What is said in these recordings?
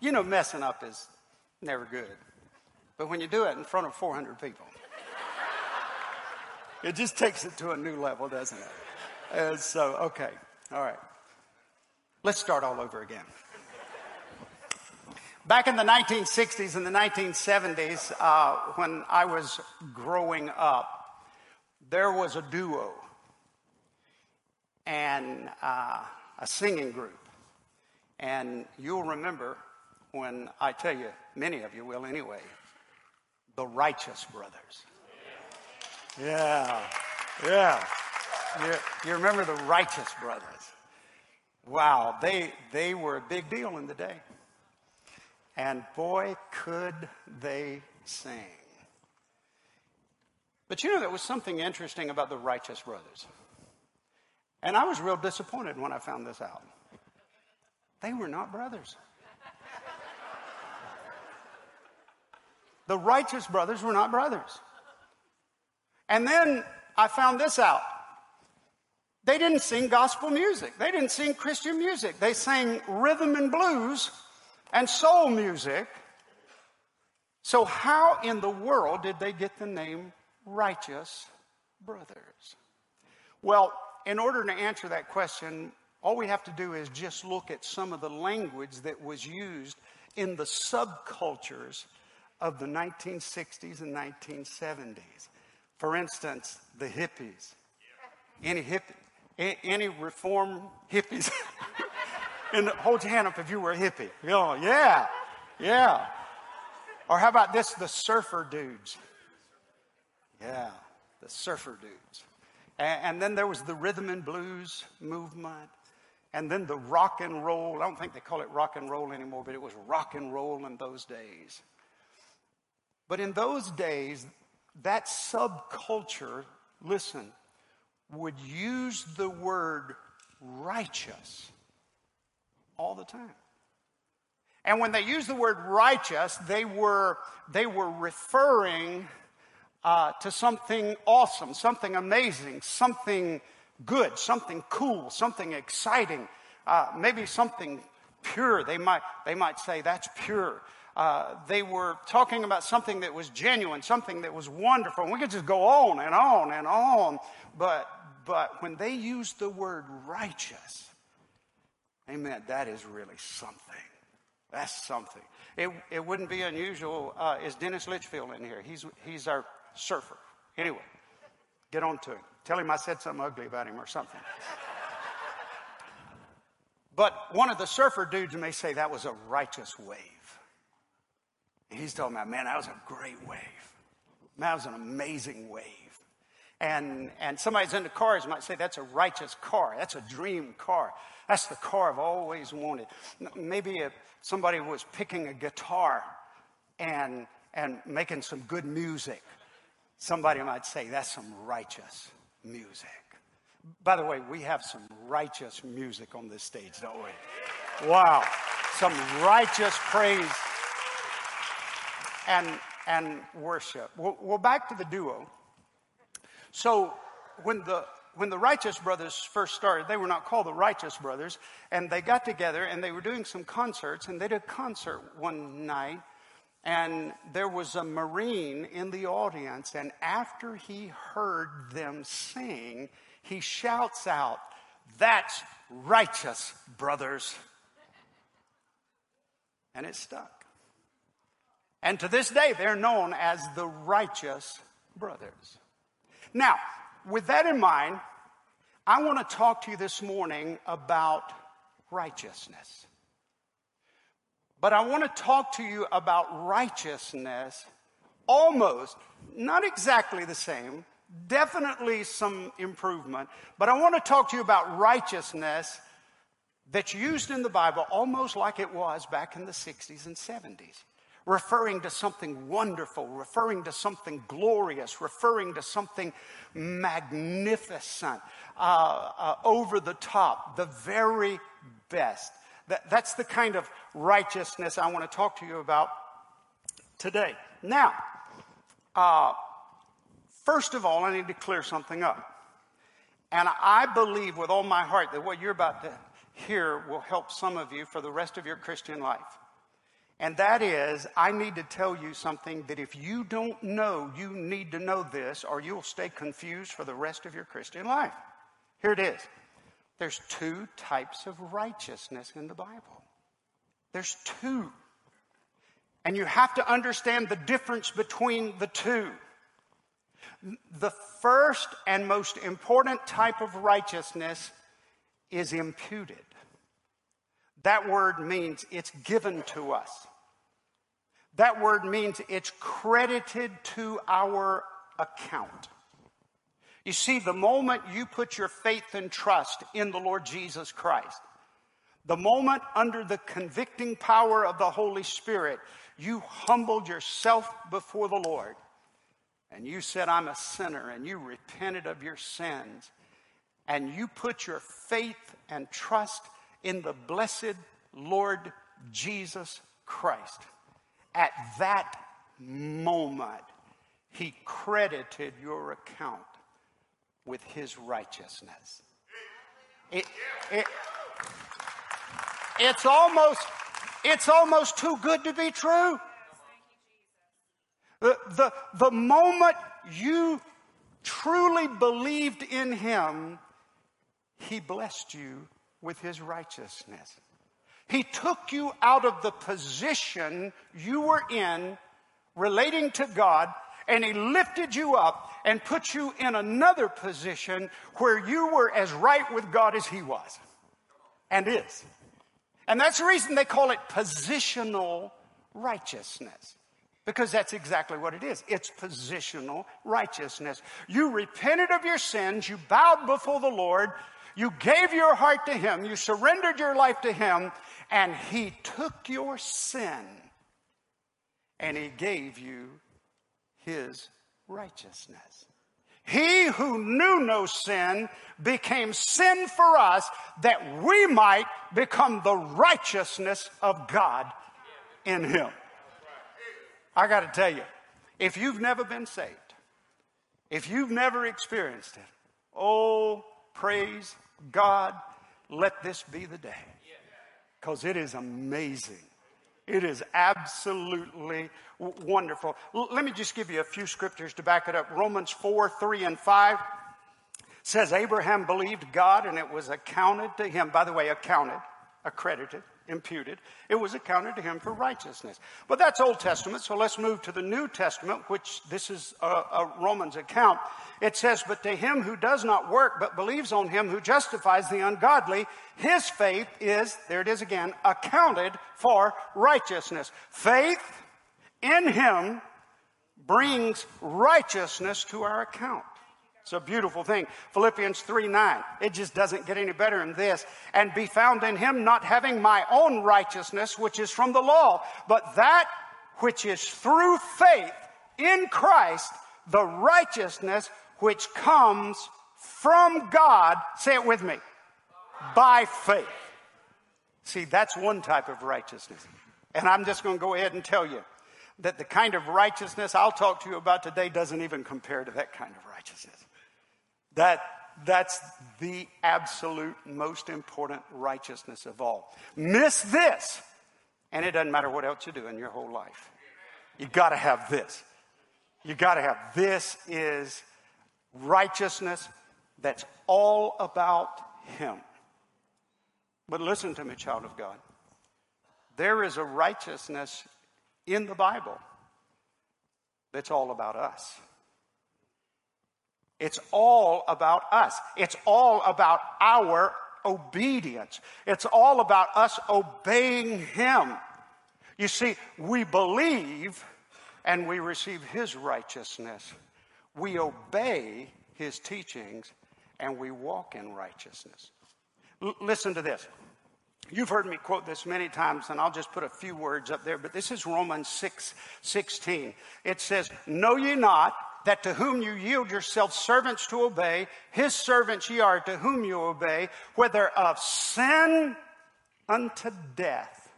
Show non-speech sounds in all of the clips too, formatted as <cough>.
You know, messing up is never good. But when you do it in front of 400 people, it just takes it to a new level, doesn't it? And so, okay, all right. Let's start all over again. Back in the 1960s and the 1970s, uh, when I was growing up, there was a duo and uh, a singing group. And you'll remember when I tell you, many of you will anyway, the Righteous Brothers. Yeah, yeah. You, you remember the Righteous Brothers. Wow, they, they were a big deal in the day. And boy, could they sing. But you know, there was something interesting about the Righteous Brothers. And I was real disappointed when I found this out. They were not brothers. The righteous brothers were not brothers. And then I found this out. They didn't sing gospel music. They didn't sing Christian music. They sang rhythm and blues and soul music. So, how in the world did they get the name Righteous Brothers? Well, in order to answer that question, all we have to do is just look at some of the language that was used in the subcultures of the 1960s and 1970s. For instance, the hippies. Any hippie, any reform hippies? <laughs> and hold your hand up if you were a hippie. Oh, yeah, yeah. Or how about this, the surfer dudes? Yeah, the surfer dudes. And, and then there was the rhythm and blues movement. And then the rock and roll. I don't think they call it rock and roll anymore, but it was rock and roll in those days. But in those days, that subculture, listen, would use the word righteous all the time. And when they used the word righteous, they were, they were referring uh, to something awesome, something amazing, something good, something cool, something exciting, uh, maybe something pure. They might, they might say that's pure. Uh, they were talking about something that was genuine, something that was wonderful. And we could just go on and on and on. But, but when they used the word righteous, amen, that is really something. That's something. It, it wouldn't be unusual. Uh, is Dennis Litchfield in here? He's, he's our surfer. Anyway, get on to him. Tell him I said something ugly about him or something. but one of the surfer dudes may say that was a righteous wave. He's talking about, man, that was a great wave. Man, that was an amazing wave. And, and somebody's into cars might say that's a righteous car. That's a dream car. That's the car I've always wanted. Maybe if somebody was picking a guitar and, and making some good music. Somebody might say that's some righteous music. By the way, we have some righteous music on this stage, don't we? Wow. Some righteous praise and, and worship. Well, well, back to the duo. So when the when the righteous brothers first started, they were not called the righteous brothers, and they got together and they were doing some concerts, and they did a concert one night, and there was a Marine in the audience, and after he heard them sing, he shouts out, That's righteous, brothers. And it stuck. And to this day, they're known as the righteous brothers. Now, with that in mind, I want to talk to you this morning about righteousness. But I want to talk to you about righteousness almost, not exactly the same, definitely some improvement, but I want to talk to you about righteousness that's used in the Bible almost like it was back in the 60s and 70s, referring to something wonderful, referring to something glorious, referring to something magnificent, uh, uh, over the top, the very best. That, that's the kind of righteousness I want to talk to you about today. Now, uh, First of all, I need to clear something up. And I believe with all my heart that what you're about to hear will help some of you for the rest of your Christian life. And that is, I need to tell you something that if you don't know, you need to know this, or you'll stay confused for the rest of your Christian life. Here it is there's two types of righteousness in the Bible. There's two. And you have to understand the difference between the two. The first and most important type of righteousness is imputed. That word means it's given to us. That word means it's credited to our account. You see, the moment you put your faith and trust in the Lord Jesus Christ, the moment under the convicting power of the Holy Spirit, you humbled yourself before the Lord and you said, I'm a sinner, and you repented of your sins, and you put your faith and trust in the blessed Lord Jesus Christ. At that moment, he credited your account with his righteousness. It, it, it's almost it's almost too good to be true. The, the, the moment you truly believed in him, he blessed you with his righteousness. He took you out of the position you were in relating to God and he lifted you up and put you in another position where you were as right with God as he was and is. And that's the reason they call it positional righteousness. Because that's exactly what it is. It's positional righteousness. You repented of your sins, you bowed before the Lord, you gave your heart to Him, you surrendered your life to Him, and He took your sin and He gave you His righteousness. He who knew no sin became sin for us that we might become the righteousness of God in Him. I got to tell you, if you've never been saved, if you've never experienced it, oh, praise God, let this be the day. Because it is amazing. It is absolutely wonderful. L- let me just give you a few scriptures to back it up. Romans 4, 3, and 5 says Abraham believed God and it was accounted to him. By the way, accounted, accredited imputed, it was accounted to him for righteousness. But that's Old Testament, so let's move to the New Testament, which this is a, a, Romans account. It says, But to him who does not work, but believes on him who justifies the ungodly, his faith is, there it is again, accounted for righteousness. Faith in him brings righteousness to our account. It's a beautiful thing. Philippians 3 9. It just doesn't get any better than this. And be found in him, not having my own righteousness, which is from the law, but that which is through faith in Christ, the righteousness which comes from God. Say it with me. By faith. See, that's one type of righteousness. And I'm just going to go ahead and tell you that the kind of righteousness I'll talk to you about today doesn't even compare to that kind of righteousness. That, that's the absolute most important righteousness of all. Miss this, and it doesn't matter what else you do in your whole life. You gotta have this. You gotta have this is righteousness that's all about Him. But listen to me, child of God. There is a righteousness in the Bible that's all about us. It's all about us. It's all about our obedience. It's all about us obeying Him. You see, we believe and we receive His righteousness. We obey His teachings and we walk in righteousness. L- listen to this. You've heard me quote this many times, and I'll just put a few words up there, but this is Romans 6 16. It says, Know ye not that to whom you yield yourselves servants to obey, his servants ye are to whom you obey, whether of sin unto death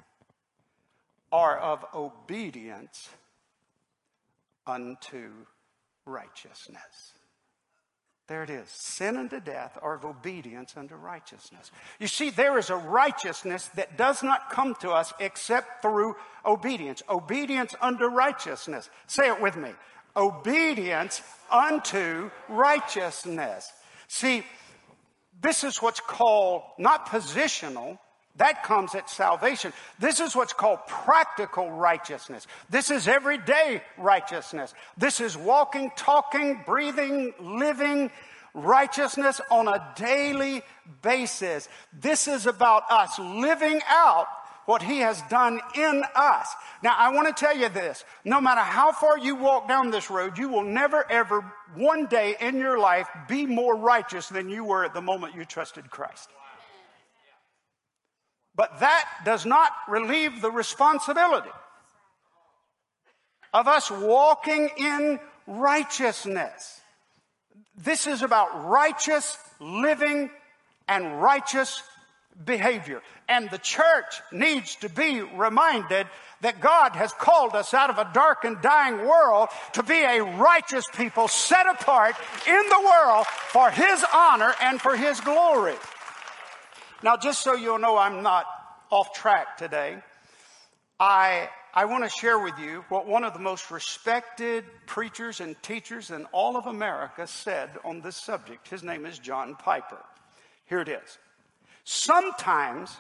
or of obedience unto righteousness. There it is. Sin unto death or of obedience unto righteousness. You see, there is a righteousness that does not come to us except through obedience. Obedience unto righteousness. Say it with me. Obedience unto righteousness. See, this is what's called not positional, that comes at salvation. This is what's called practical righteousness. This is everyday righteousness. This is walking, talking, breathing, living righteousness on a daily basis. This is about us living out what he has done in us. Now, I want to tell you this. No matter how far you walk down this road, you will never ever one day in your life be more righteous than you were at the moment you trusted Christ. But that does not relieve the responsibility of us walking in righteousness. This is about righteous living and righteous behavior. And the church needs to be reminded that God has called us out of a dark and dying world to be a righteous people set apart in the world for His honor and for His glory. Now, just so you'll know I'm not off track today, I, I want to share with you what one of the most respected preachers and teachers in all of America said on this subject. His name is John Piper. Here it is. Sometimes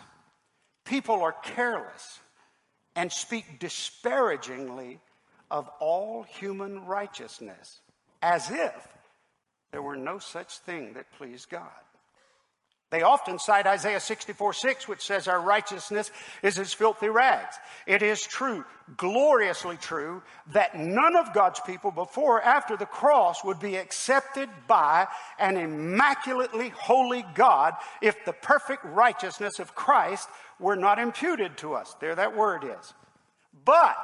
people are careless and speak disparagingly of all human righteousness as if there were no such thing that pleased God. They often cite Isaiah 64 6, which says our righteousness is as filthy rags. It is true, gloriously true, that none of God's people before or after the cross would be accepted by an immaculately holy God if the perfect righteousness of Christ were not imputed to us. There that word is. But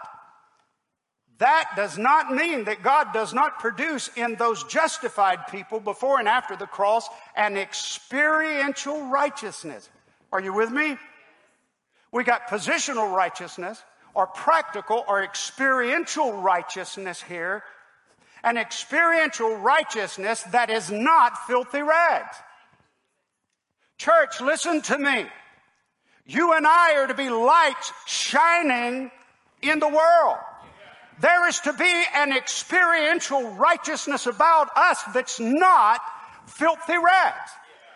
that does not mean that God does not produce in those justified people before and after the cross an experiential righteousness. Are you with me? We got positional righteousness or practical or experiential righteousness here. An experiential righteousness that is not filthy rags. Church, listen to me. You and I are to be lights shining in the world. There is to be an experiential righteousness about us that's not filthy rags.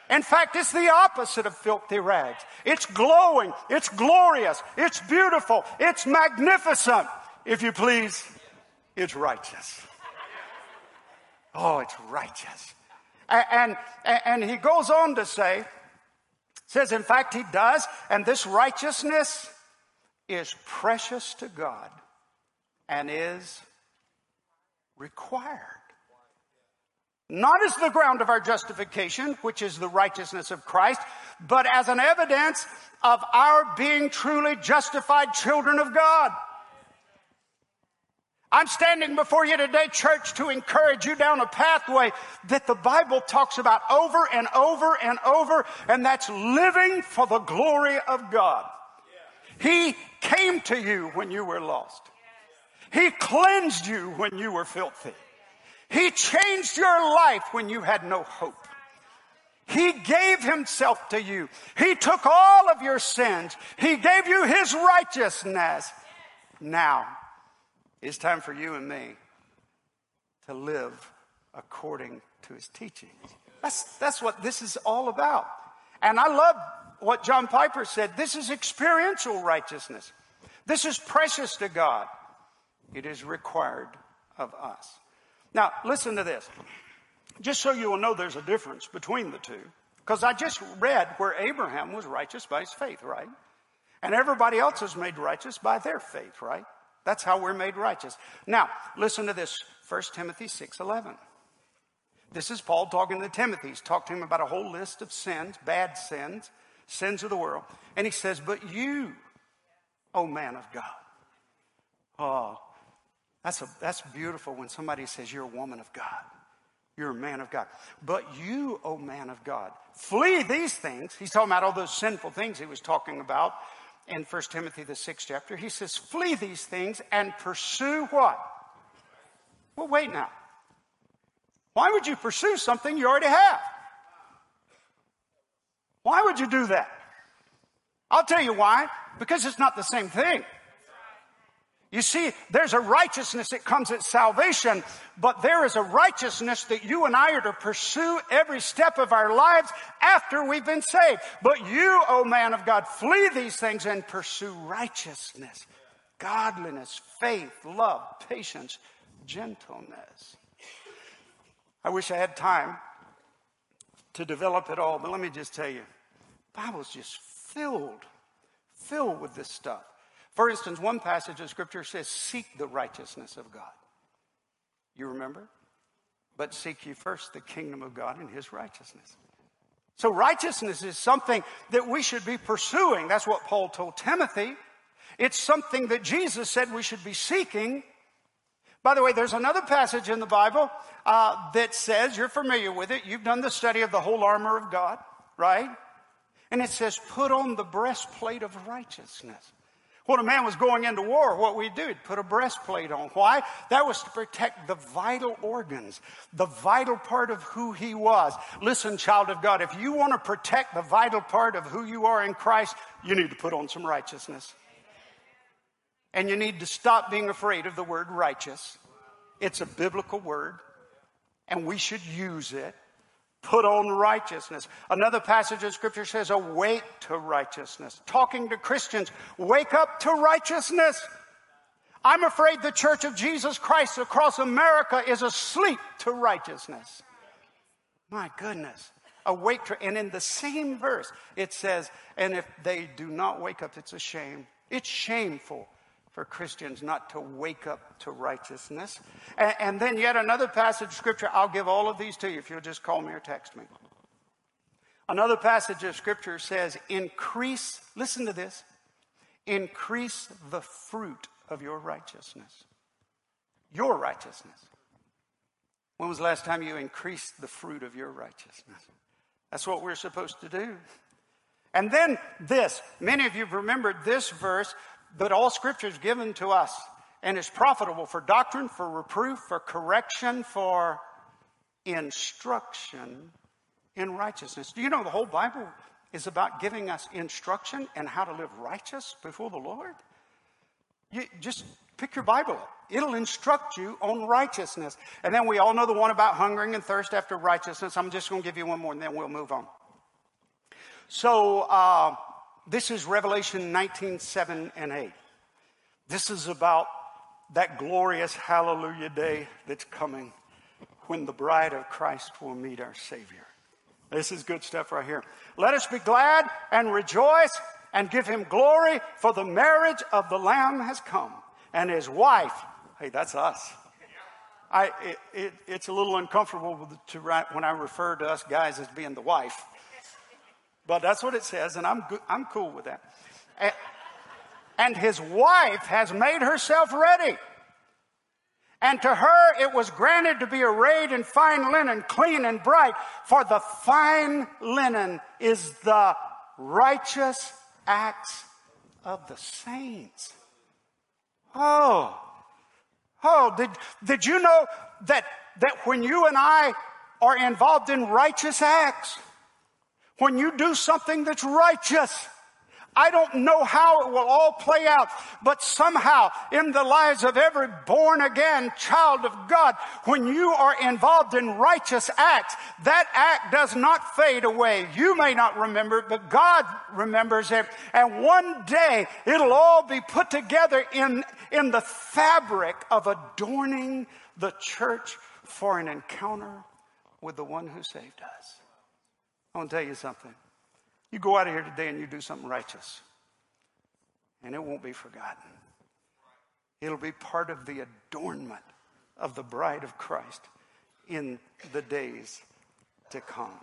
In fact, it's the opposite of filthy rags. It's glowing, it's glorious, it's beautiful, it's magnificent. If you please, it's righteous. Oh, it's righteous. And, and, and he goes on to say, says, in fact, he does, and this righteousness is precious to God and is required. Not as the ground of our justification, which is the righteousness of Christ, but as an evidence of our being truly justified children of God. I'm standing before you today, church, to encourage you down a pathway that the Bible talks about over and over and over, and that's living for the glory of God. He came to you when you were lost. He cleansed you when you were filthy. He changed your life when you had no hope. He gave himself to you. He took all of your sins. He gave you his righteousness. Now, it's time for you and me to live according to his teachings. That's, that's what this is all about. And I love what John Piper said. This is experiential righteousness. This is precious to God. It is required of us. Now, listen to this. Just so you will know there's a difference between the two, because I just read where Abraham was righteous by his faith, right? And everybody else is made righteous by their faith, right? That's how we're made righteous. Now, listen to this 1 Timothy 6:11. This is Paul talking to Timothy. He's talked to him about a whole list of sins, bad sins, sins of the world. And he says, But you, O man of God. Oh, that's, a, that's beautiful when somebody says, You're a woman of God. You're a man of God. But you, O oh man of God, flee these things. He's talking about all those sinful things he was talking about in 1 Timothy, the sixth chapter. He says, Flee these things and pursue what? Well, wait now. Why would you pursue something you already have? Why would you do that? I'll tell you why. Because it's not the same thing. You see, there's a righteousness that comes at salvation, but there is a righteousness that you and I are to pursue every step of our lives after we've been saved. But you, O oh man of God, flee these things and pursue righteousness, godliness, faith, love, patience, gentleness. I wish I had time to develop it all, but let me just tell you, Bible's just filled, filled with this stuff. For instance, one passage of scripture says, Seek the righteousness of God. You remember? But seek ye first the kingdom of God and his righteousness. So, righteousness is something that we should be pursuing. That's what Paul told Timothy. It's something that Jesus said we should be seeking. By the way, there's another passage in the Bible uh, that says, you're familiar with it, you've done the study of the whole armor of God, right? And it says, put on the breastplate of righteousness. When a man was going into war, what we do, put a breastplate on. Why? That was to protect the vital organs, the vital part of who he was. Listen, child of God, if you want to protect the vital part of who you are in Christ, you need to put on some righteousness. And you need to stop being afraid of the word righteous. It's a biblical word, and we should use it. Put on righteousness. Another passage of scripture says, awake to righteousness. Talking to Christians, wake up to righteousness. I'm afraid the church of Jesus Christ across America is asleep to righteousness. My goodness. Awake to, and in the same verse, it says, and if they do not wake up, it's a shame. It's shameful for Christians not to wake up to righteousness. And, and, then yet another passage of scripture, I'll give all of these to you if you'll just call me or text me. Another passage of scripture says, increase, listen to this, increase the fruit of your righteousness. Your righteousness. When was the last time you increased the fruit of your righteousness? That's what we're supposed to do. And then this, many of you have remembered this verse but all scripture is given to us and is profitable for doctrine, for reproof, for correction, for instruction in righteousness. Do you know the whole Bible is about giving us instruction and how to live righteous before the Lord? You just pick your Bible up. It'll instruct you on righteousness. And then we all know the one about hungering and thirst after righteousness. I'm just going to give you one more and then we'll move on. So, uh, this is Revelation 19, 7 and 8. This is about that glorious hallelujah day that's coming when the bride of Christ will meet our Savior. This is good stuff right here. Let us be glad and rejoice and give him glory for the marriage of the Lamb has come and his wife. Hey, that's us. I, it, it, it's a little uncomfortable to write when I refer to us guys as being the wife. But that's what it says, and I'm, I'm cool with that. And, and his wife has made herself ready. And to her it was granted to be arrayed in fine linen, clean and bright, for the fine linen is the righteous acts of the saints. Oh, oh, did, did you know that, that when you and I are involved in righteous acts, when you do something that's righteous. I don't know how it will all play out, but somehow in the lives of every born again child of God, when you are involved in righteous acts, that act does not fade away. You may not remember it, but God remembers it. And one day it'll all be put together in, in the fabric of adorning the church for an encounter with the one who saved us. I want to tell you something. You go out of here today and you do something righteous, and it won't be forgotten. It'll be part of the adornment of the bride of Christ in the days to come.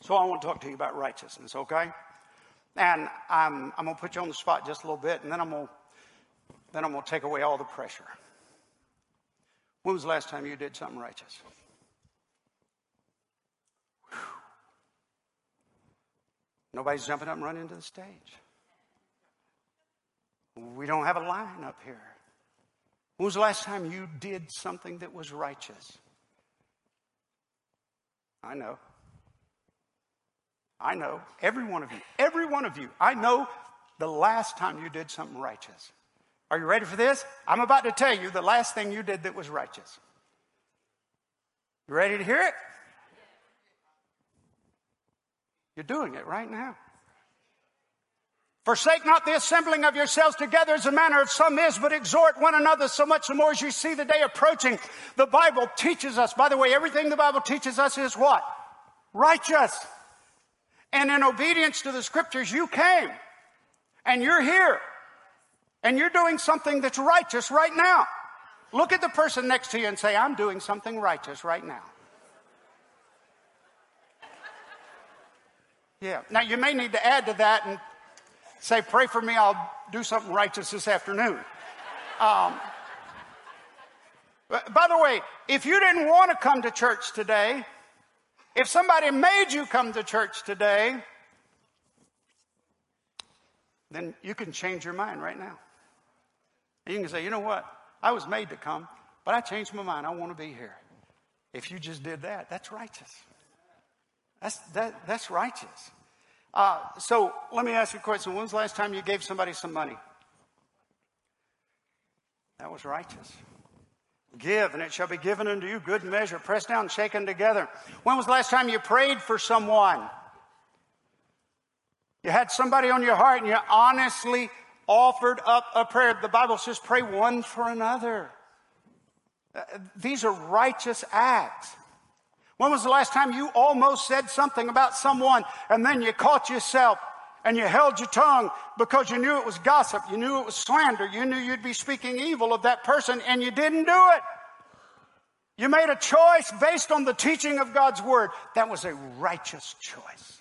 So I want to talk to you about righteousness, okay? And I'm, I'm going to put you on the spot just a little bit, and then I'm going to, then I'm going to take away all the pressure. When was the last time you did something righteous? Nobody's jumping up and running to the stage. We don't have a line up here. When was the last time you did something that was righteous? I know. I know. Every one of you. Every one of you. I know the last time you did something righteous. Are you ready for this? I'm about to tell you the last thing you did that was righteous. You ready to hear it? You're doing it right now. Forsake not the assembling of yourselves together as a manner of some is, but exhort one another so much the more as you see the day approaching. The Bible teaches us, by the way, everything the Bible teaches us is what? Righteous. And in obedience to the scriptures, you came. And you're here. And you're doing something that's righteous right now. Look at the person next to you and say, I'm doing something righteous right now. Yeah. Now you may need to add to that and say, pray for me, I'll do something righteous this afternoon. Um, by the way, if you didn't want to come to church today, if somebody made you come to church today, then you can change your mind right now. And you can say, you know what? I was made to come, but I changed my mind. I want to be here. If you just did that, that's righteous. That's, that, that's righteous. Uh, so let me ask you a question. When's the last time you gave somebody some money? That was righteous. Give, and it shall be given unto you good measure, pressed down, shaken together. When was the last time you prayed for someone? You had somebody on your heart and you honestly offered up a prayer. The Bible says, pray one for another. Uh, these are righteous acts. When was the last time you almost said something about someone and then you caught yourself and you held your tongue because you knew it was gossip, you knew it was slander, you knew you'd be speaking evil of that person and you didn't do it? You made a choice based on the teaching of God's word. That was a righteous choice.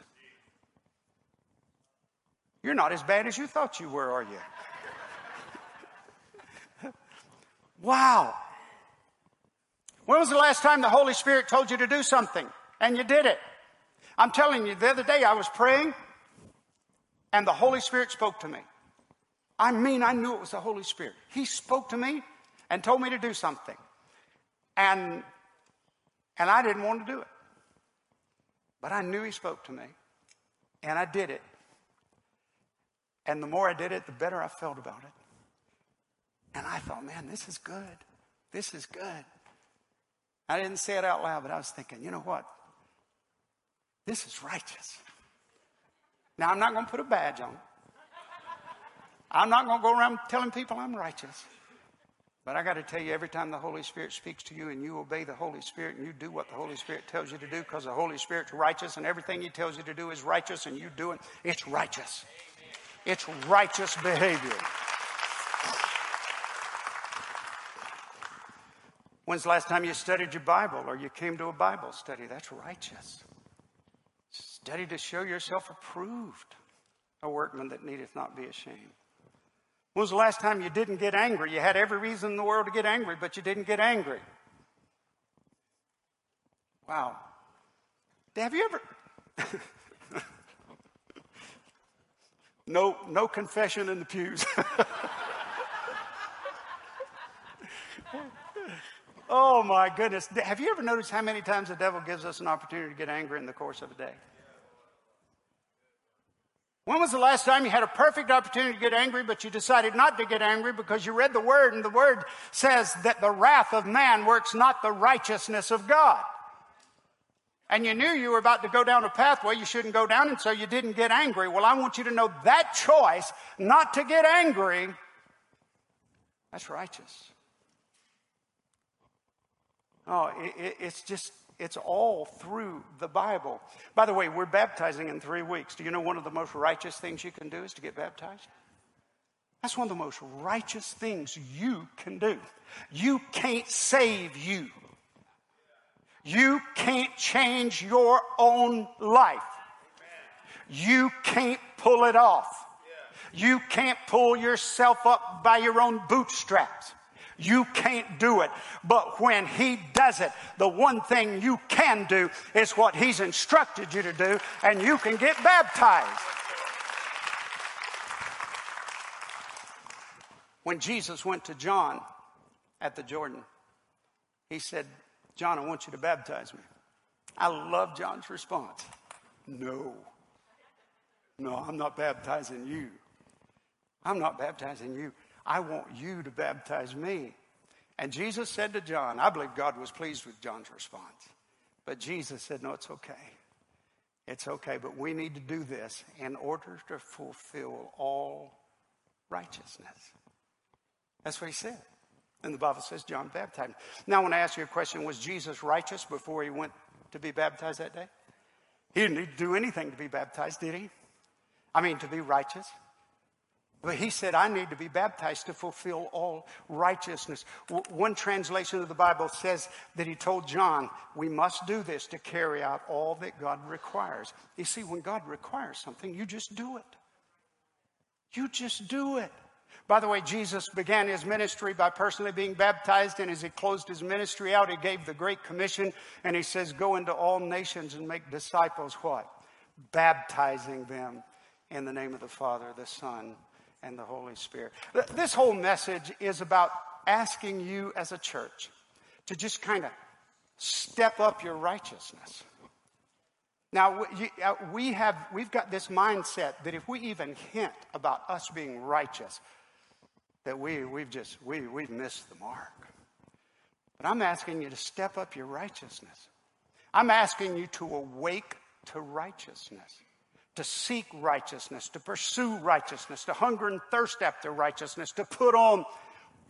You're not as bad as you thought you were, are you? <laughs> wow. When was the last time the Holy Spirit told you to do something and you did it? I'm telling you, the other day I was praying and the Holy Spirit spoke to me. I mean, I knew it was the Holy Spirit. He spoke to me and told me to do something. And, and I didn't want to do it. But I knew He spoke to me. And I did it. And the more I did it, the better I felt about it. And I thought, man, this is good. This is good. I didn't say it out loud, but I was thinking, you know what? This is righteous. Now, I'm not going to put a badge on. I'm not going to go around telling people I'm righteous. But I got to tell you, every time the Holy Spirit speaks to you and you obey the Holy Spirit and you do what the Holy Spirit tells you to do because the Holy Spirit's righteous and everything He tells you to do is righteous and you do it, it's righteous. It's righteous behavior. When's the last time you studied your Bible or you came to a Bible study? That's righteous. Study to show yourself approved, a workman that needeth not be ashamed. When was the last time you didn't get angry? You had every reason in the world to get angry, but you didn't get angry. Wow. Have you ever. <laughs> no, no confession in the pews. <laughs> Oh my goodness. Have you ever noticed how many times the devil gives us an opportunity to get angry in the course of a day? When was the last time you had a perfect opportunity to get angry, but you decided not to get angry because you read the word and the word says that the wrath of man works not the righteousness of God? And you knew you were about to go down a pathway you shouldn't go down, and so you didn't get angry. Well, I want you to know that choice not to get angry, that's righteous. Oh, it, it's just, it's all through the Bible. By the way, we're baptizing in three weeks. Do you know one of the most righteous things you can do is to get baptized? That's one of the most righteous things you can do. You can't save you. You can't change your own life. You can't pull it off. You can't pull yourself up by your own bootstraps. You can't do it. But when He does it, the one thing you can do is what He's instructed you to do, and you can get baptized. When Jesus went to John at the Jordan, He said, John, I want you to baptize me. I love John's response. No. No, I'm not baptizing you. I'm not baptizing you. I want you to baptize me. And Jesus said to John, I believe God was pleased with John's response. But Jesus said, No, it's okay. It's okay, but we need to do this in order to fulfill all righteousness. That's what he said. And the Bible says John baptized. Now, I want to ask you a question Was Jesus righteous before he went to be baptized that day? He didn't need to do anything to be baptized, did he? I mean, to be righteous. But he said, I need to be baptized to fulfill all righteousness. W- one translation of the Bible says that he told John, We must do this to carry out all that God requires. You see, when God requires something, you just do it. You just do it. By the way, Jesus began his ministry by personally being baptized, and as he closed his ministry out, he gave the Great Commission, and he says, Go into all nations and make disciples what? Baptizing them in the name of the Father, the Son, and the Holy Spirit. This whole message is about asking you as a church to just kind of step up your righteousness. Now, uh, we have, we've got this mindset that if we even hint about us being righteous, that we, we've just, we, we've missed the mark. But I'm asking you to step up your righteousness. I'm asking you to awake to righteousness to seek righteousness, to pursue righteousness, to hunger and thirst after righteousness, to put on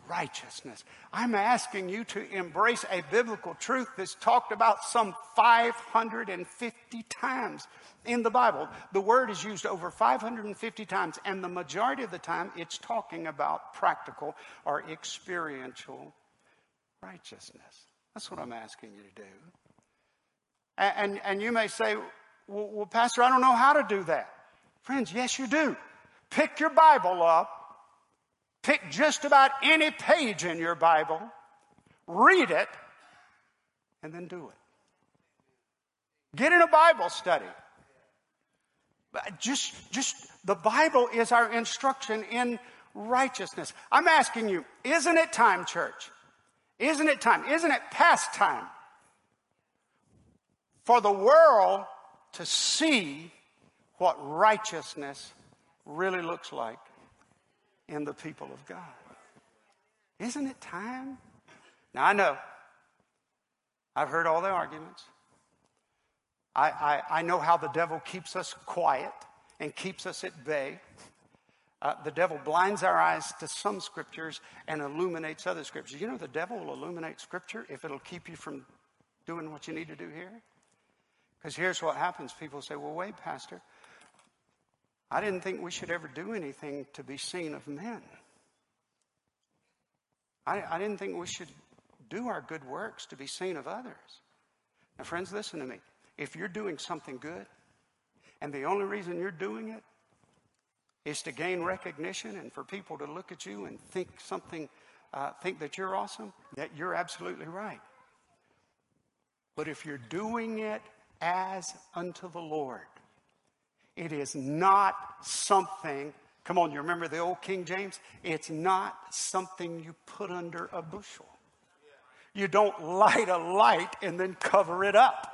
righteousness. I'm asking you to embrace a biblical truth that's talked about some 550 times in the Bible. The word is used over 550 times, and the majority of the time it's talking about practical or experiential righteousness. That's what I'm asking you to do. And, and, you may say, well, well, Pastor, I don't know how to do that. Friends, yes, you do. Pick your Bible up, pick just about any page in your Bible, read it, and then do it. Get in a Bible study. Just, just the Bible is our instruction in righteousness. I'm asking you, isn't it time, church? Isn't it time? Isn't it past time for the world to see what righteousness really looks like in the people of God. Isn't it time? Now, I know. I've heard all the arguments. I, I, I know how the devil keeps us quiet and keeps us at bay. Uh, the devil blinds our eyes to some scriptures and illuminates other scriptures. You know, the devil will illuminate scripture if it'll keep you from doing what you need to do here. Because here's what happens people say, well, wait, Pastor, I didn't think we should ever do anything to be seen of men. I, I didn't think we should do our good works to be seen of others. Now, friends, listen to me. If you're doing something good, and the only reason you're doing it is to gain recognition and for people to look at you and think something, uh, think that you're awesome, that you're absolutely right. But if you're doing it as unto the Lord. It is not something, come on, you remember the old King James? It's not something you put under a bushel. You don't light a light and then cover it up.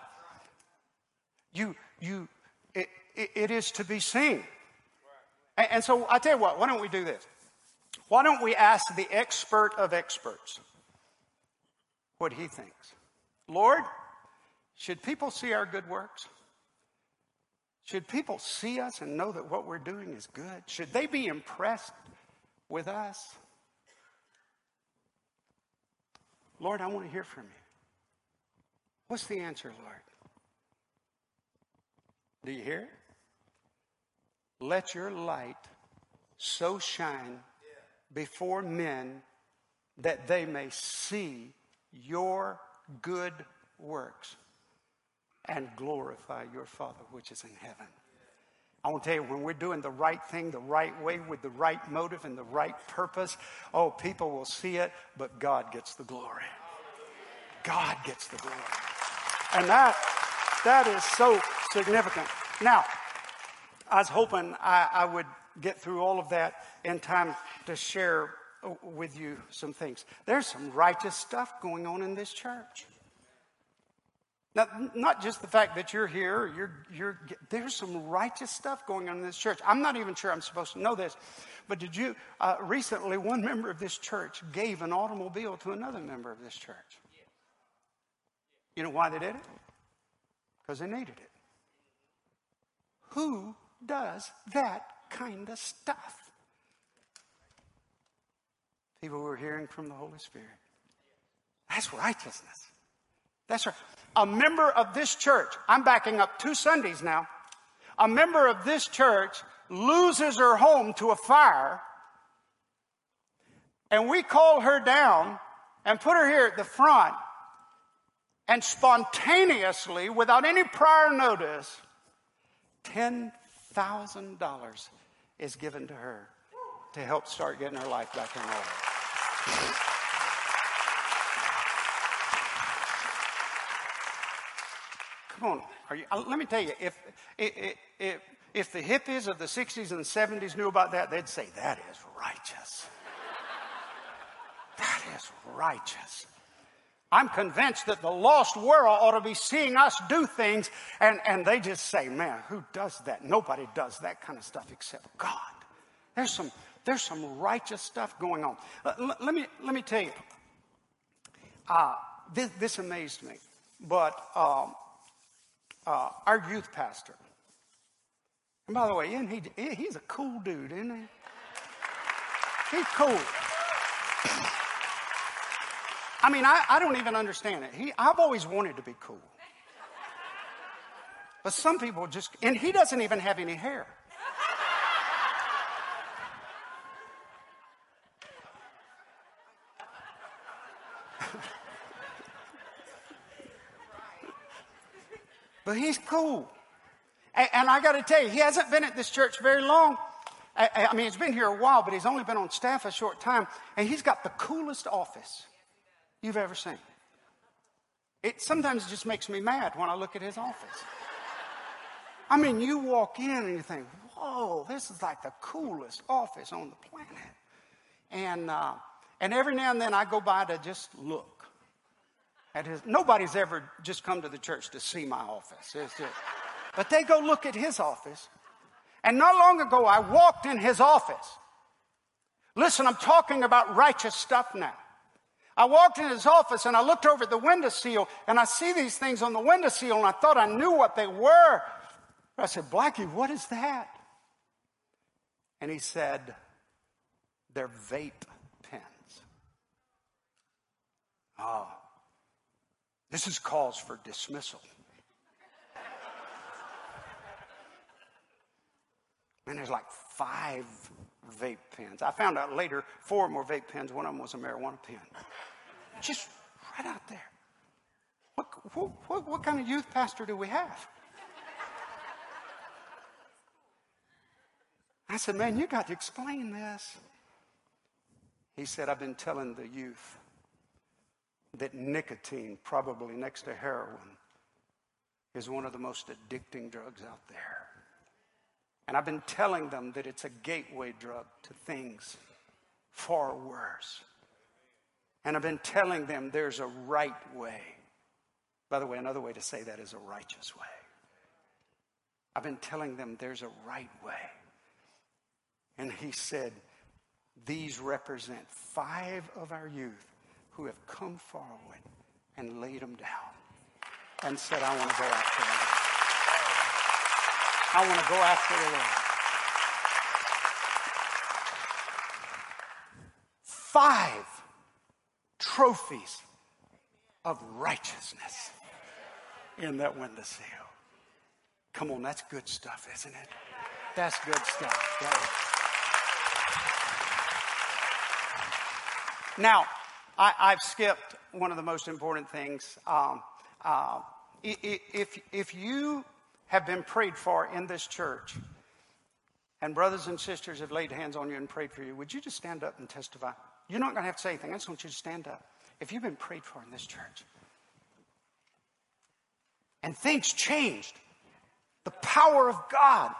You, you, it, it, is to be seen. And, and so I tell you what, why don't we do this? Why don't we ask the expert of experts what he thinks? Lord, should people see our good works? Should people see us and know that what we're doing is good? Should they be impressed with us? Lord, I want to hear from you. What's the answer, Lord? Do you hear? Let your light so shine before men that they may see your good works and glorify your Father which is in heaven. I want to tell you, when we're doing the right thing the right way with the right motive and the right purpose, oh, people will see it, but God gets the glory. God gets the glory. And that, that is so significant. Now, I was hoping I, I would get through all of that in time to share uh, with you some things. There's some righteous stuff going on in this church. Now, not just the fact that you're here, you're, you're, there's some righteous stuff going on in this church. I'm not even sure I'm supposed to know this, but did you, uh, recently, one member of this church gave an automobile to another member of this church. You know why they did it? Because they needed it. Who does that kind of stuff? People who are hearing from the Holy Spirit. That's righteousness. That's right. A member of this church, I'm backing up two Sundays now. A member of this church loses her home to a fire, and we call her down and put her here at the front, and spontaneously, without any prior notice, $10,000 is given to her to help start getting her life back in order. Come on. You, uh, let me tell you, if, if, if the hippies of the 60s and 70s knew about that, they'd say, that is righteous. that is righteous. I'm convinced that the lost world ought to be seeing us do things, and, and they just say, man, who does that? Nobody does that kind of stuff except God. There's some, there's some righteous stuff going on. Let, let me, let me tell you, uh, this, this amazed me, but um, uh, our youth pastor. And by the way, isn't he, he's a cool dude, isn't he? He's cool. I mean, I, I don't even understand it. He, I've always wanted to be cool. But some people just, and he doesn't even have any hair. But he's cool. And, and I got to tell you, he hasn't been at this church very long. I, I mean, he's been here a while, but he's only been on staff a short time, and he's got the coolest office you've ever seen. It sometimes just makes me mad when I look at his office. I mean, you walk in and you think, whoa, this is like the coolest office on the planet. And, uh, and every now and then I go by to just look. At his, nobody's ever just come to the church to see my office. Just, but they go look at his office. And not long ago, I walked in his office. Listen, I'm talking about righteous stuff now. I walked in his office and I looked over the window windowsill and I see these things on the windowsill and I thought I knew what they were. I said, Blackie, what is that? And he said, they're vape pens. Oh, this is cause for dismissal. And there's like five vape pens. I found out later four more vape pens. One of them was a marijuana pen. Just right out there. What, what, what kind of youth pastor do we have? I said, Man, you got to explain this. He said, I've been telling the youth that nicotine, probably next to heroin, is one of the most addicting drugs out there. And I've been telling them that it's a gateway drug to things far worse. And I've been telling them there's a right way. By the way, another way to say that is a righteous way. I've been telling them there's a right way. And he said, These represent five of our youth who have come forward and laid them down and said, I want to go after them. I want to go after the Lord. Five trophies of righteousness in that windowsill. Come on, that's good stuff, isn't it? That's good stuff. Now, I, have skipped one of the most important things. Um, uh, if, if you have been prayed for in this church, and brothers and sisters have laid hands on you and prayed for you, would you just stand up and testify? You're not going to have to say anything. I just want you to stand up. If you've been prayed for in this church, and things changed, the power of God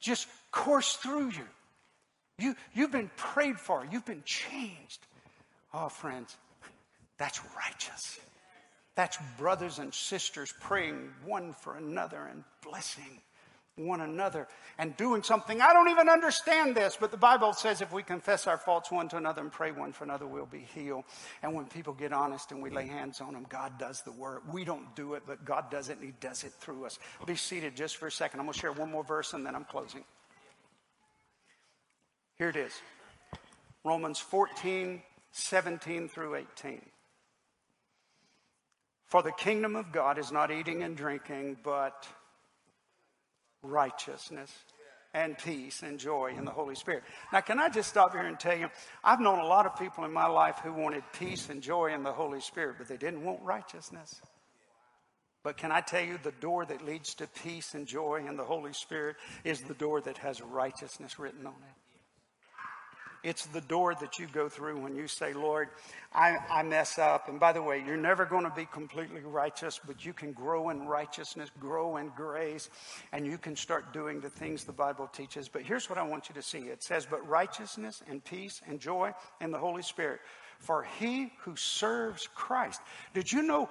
just coursed through you. You, you've been prayed for, you've been changed. Oh, friends, that's righteous. That's brothers and sisters praying one for another and blessing one another and doing something. I don't even understand this, but the Bible says if we confess our faults one to another and pray one for another, we'll be healed. And when people get honest and we lay hands on them, God does the work. We don't do it, but God does it and He does it through us. Be seated just for a second. I'm going to share one more verse and then I'm closing. Here it is Romans 14, 17 through 18. For the kingdom of God is not eating and drinking, but righteousness and peace and joy in the Holy Spirit. Now, can I just stop here and tell you, I've known a lot of people in my life who wanted peace and joy in the Holy Spirit, but they didn't want righteousness. But can I tell you, the door that leads to peace and joy in the Holy Spirit is the door that has righteousness written on it. It's the door that you go through when you say, Lord, I, I mess up. And by the way, you're never going to be completely righteous, but you can grow in righteousness, grow in grace, and you can start doing the things the Bible teaches. But here's what I want you to see it says, But righteousness and peace and joy in the Holy Spirit for he who serves Christ. Did you know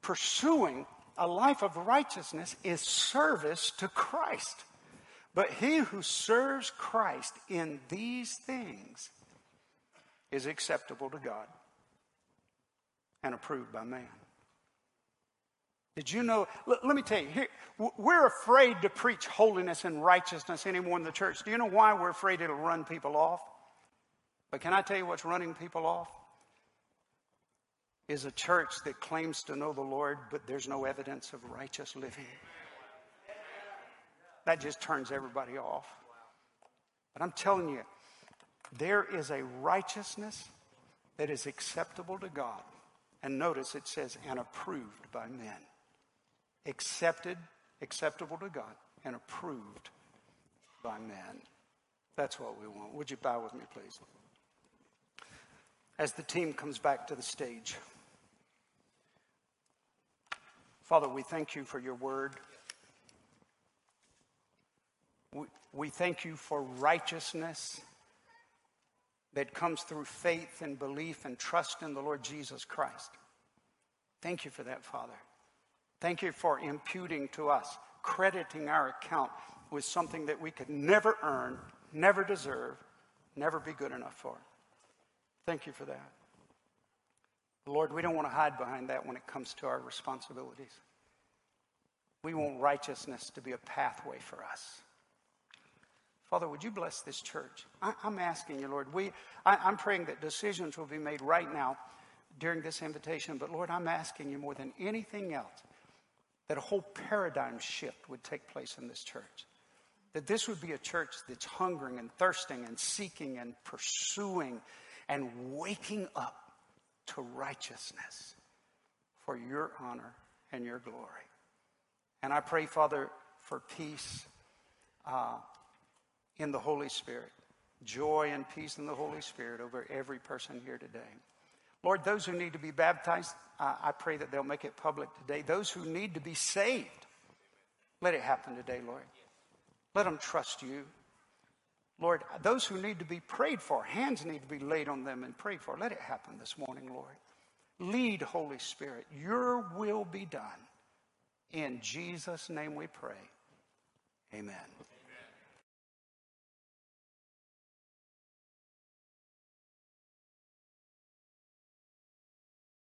pursuing a life of righteousness is service to Christ? But he who serves Christ in these things is acceptable to God and approved by man. Did you know? Let, let me tell you, here, we're afraid to preach holiness and righteousness anymore in the church. Do you know why we're afraid it'll run people off? But can I tell you what's running people off? Is a church that claims to know the Lord, but there's no evidence of righteous living. That just turns everybody off. But I'm telling you, there is a righteousness that is acceptable to God. And notice it says, and approved by men. Accepted, acceptable to God, and approved by men. That's what we want. Would you bow with me, please? As the team comes back to the stage. Father, we thank you for your word. We thank you for righteousness that comes through faith and belief and trust in the Lord Jesus Christ. Thank you for that, Father. Thank you for imputing to us, crediting our account with something that we could never earn, never deserve, never be good enough for. Thank you for that. Lord, we don't want to hide behind that when it comes to our responsibilities. We want righteousness to be a pathway for us. Father, would you bless this church? I, am asking you, Lord. We, I, I'm praying that decisions will be made right now during this invitation. But Lord, I'm asking you more than anything else that a whole paradigm shift would take place in this church. That this would be a church that's hungering and thirsting and seeking and pursuing and waking up to righteousness for your honor and your glory. And I pray, Father, for peace. Uh, in the Holy Spirit. Joy and peace in the Holy Spirit over every person here today. Lord, those who need to be baptized, uh, I pray that they'll make it public today. Those who need to be saved, let it happen today, Lord. Let them trust you. Lord, those who need to be prayed for, hands need to be laid on them and prayed for. Let it happen this morning, Lord. Lead, Holy Spirit. Your will be done. In Jesus' name we pray. Amen.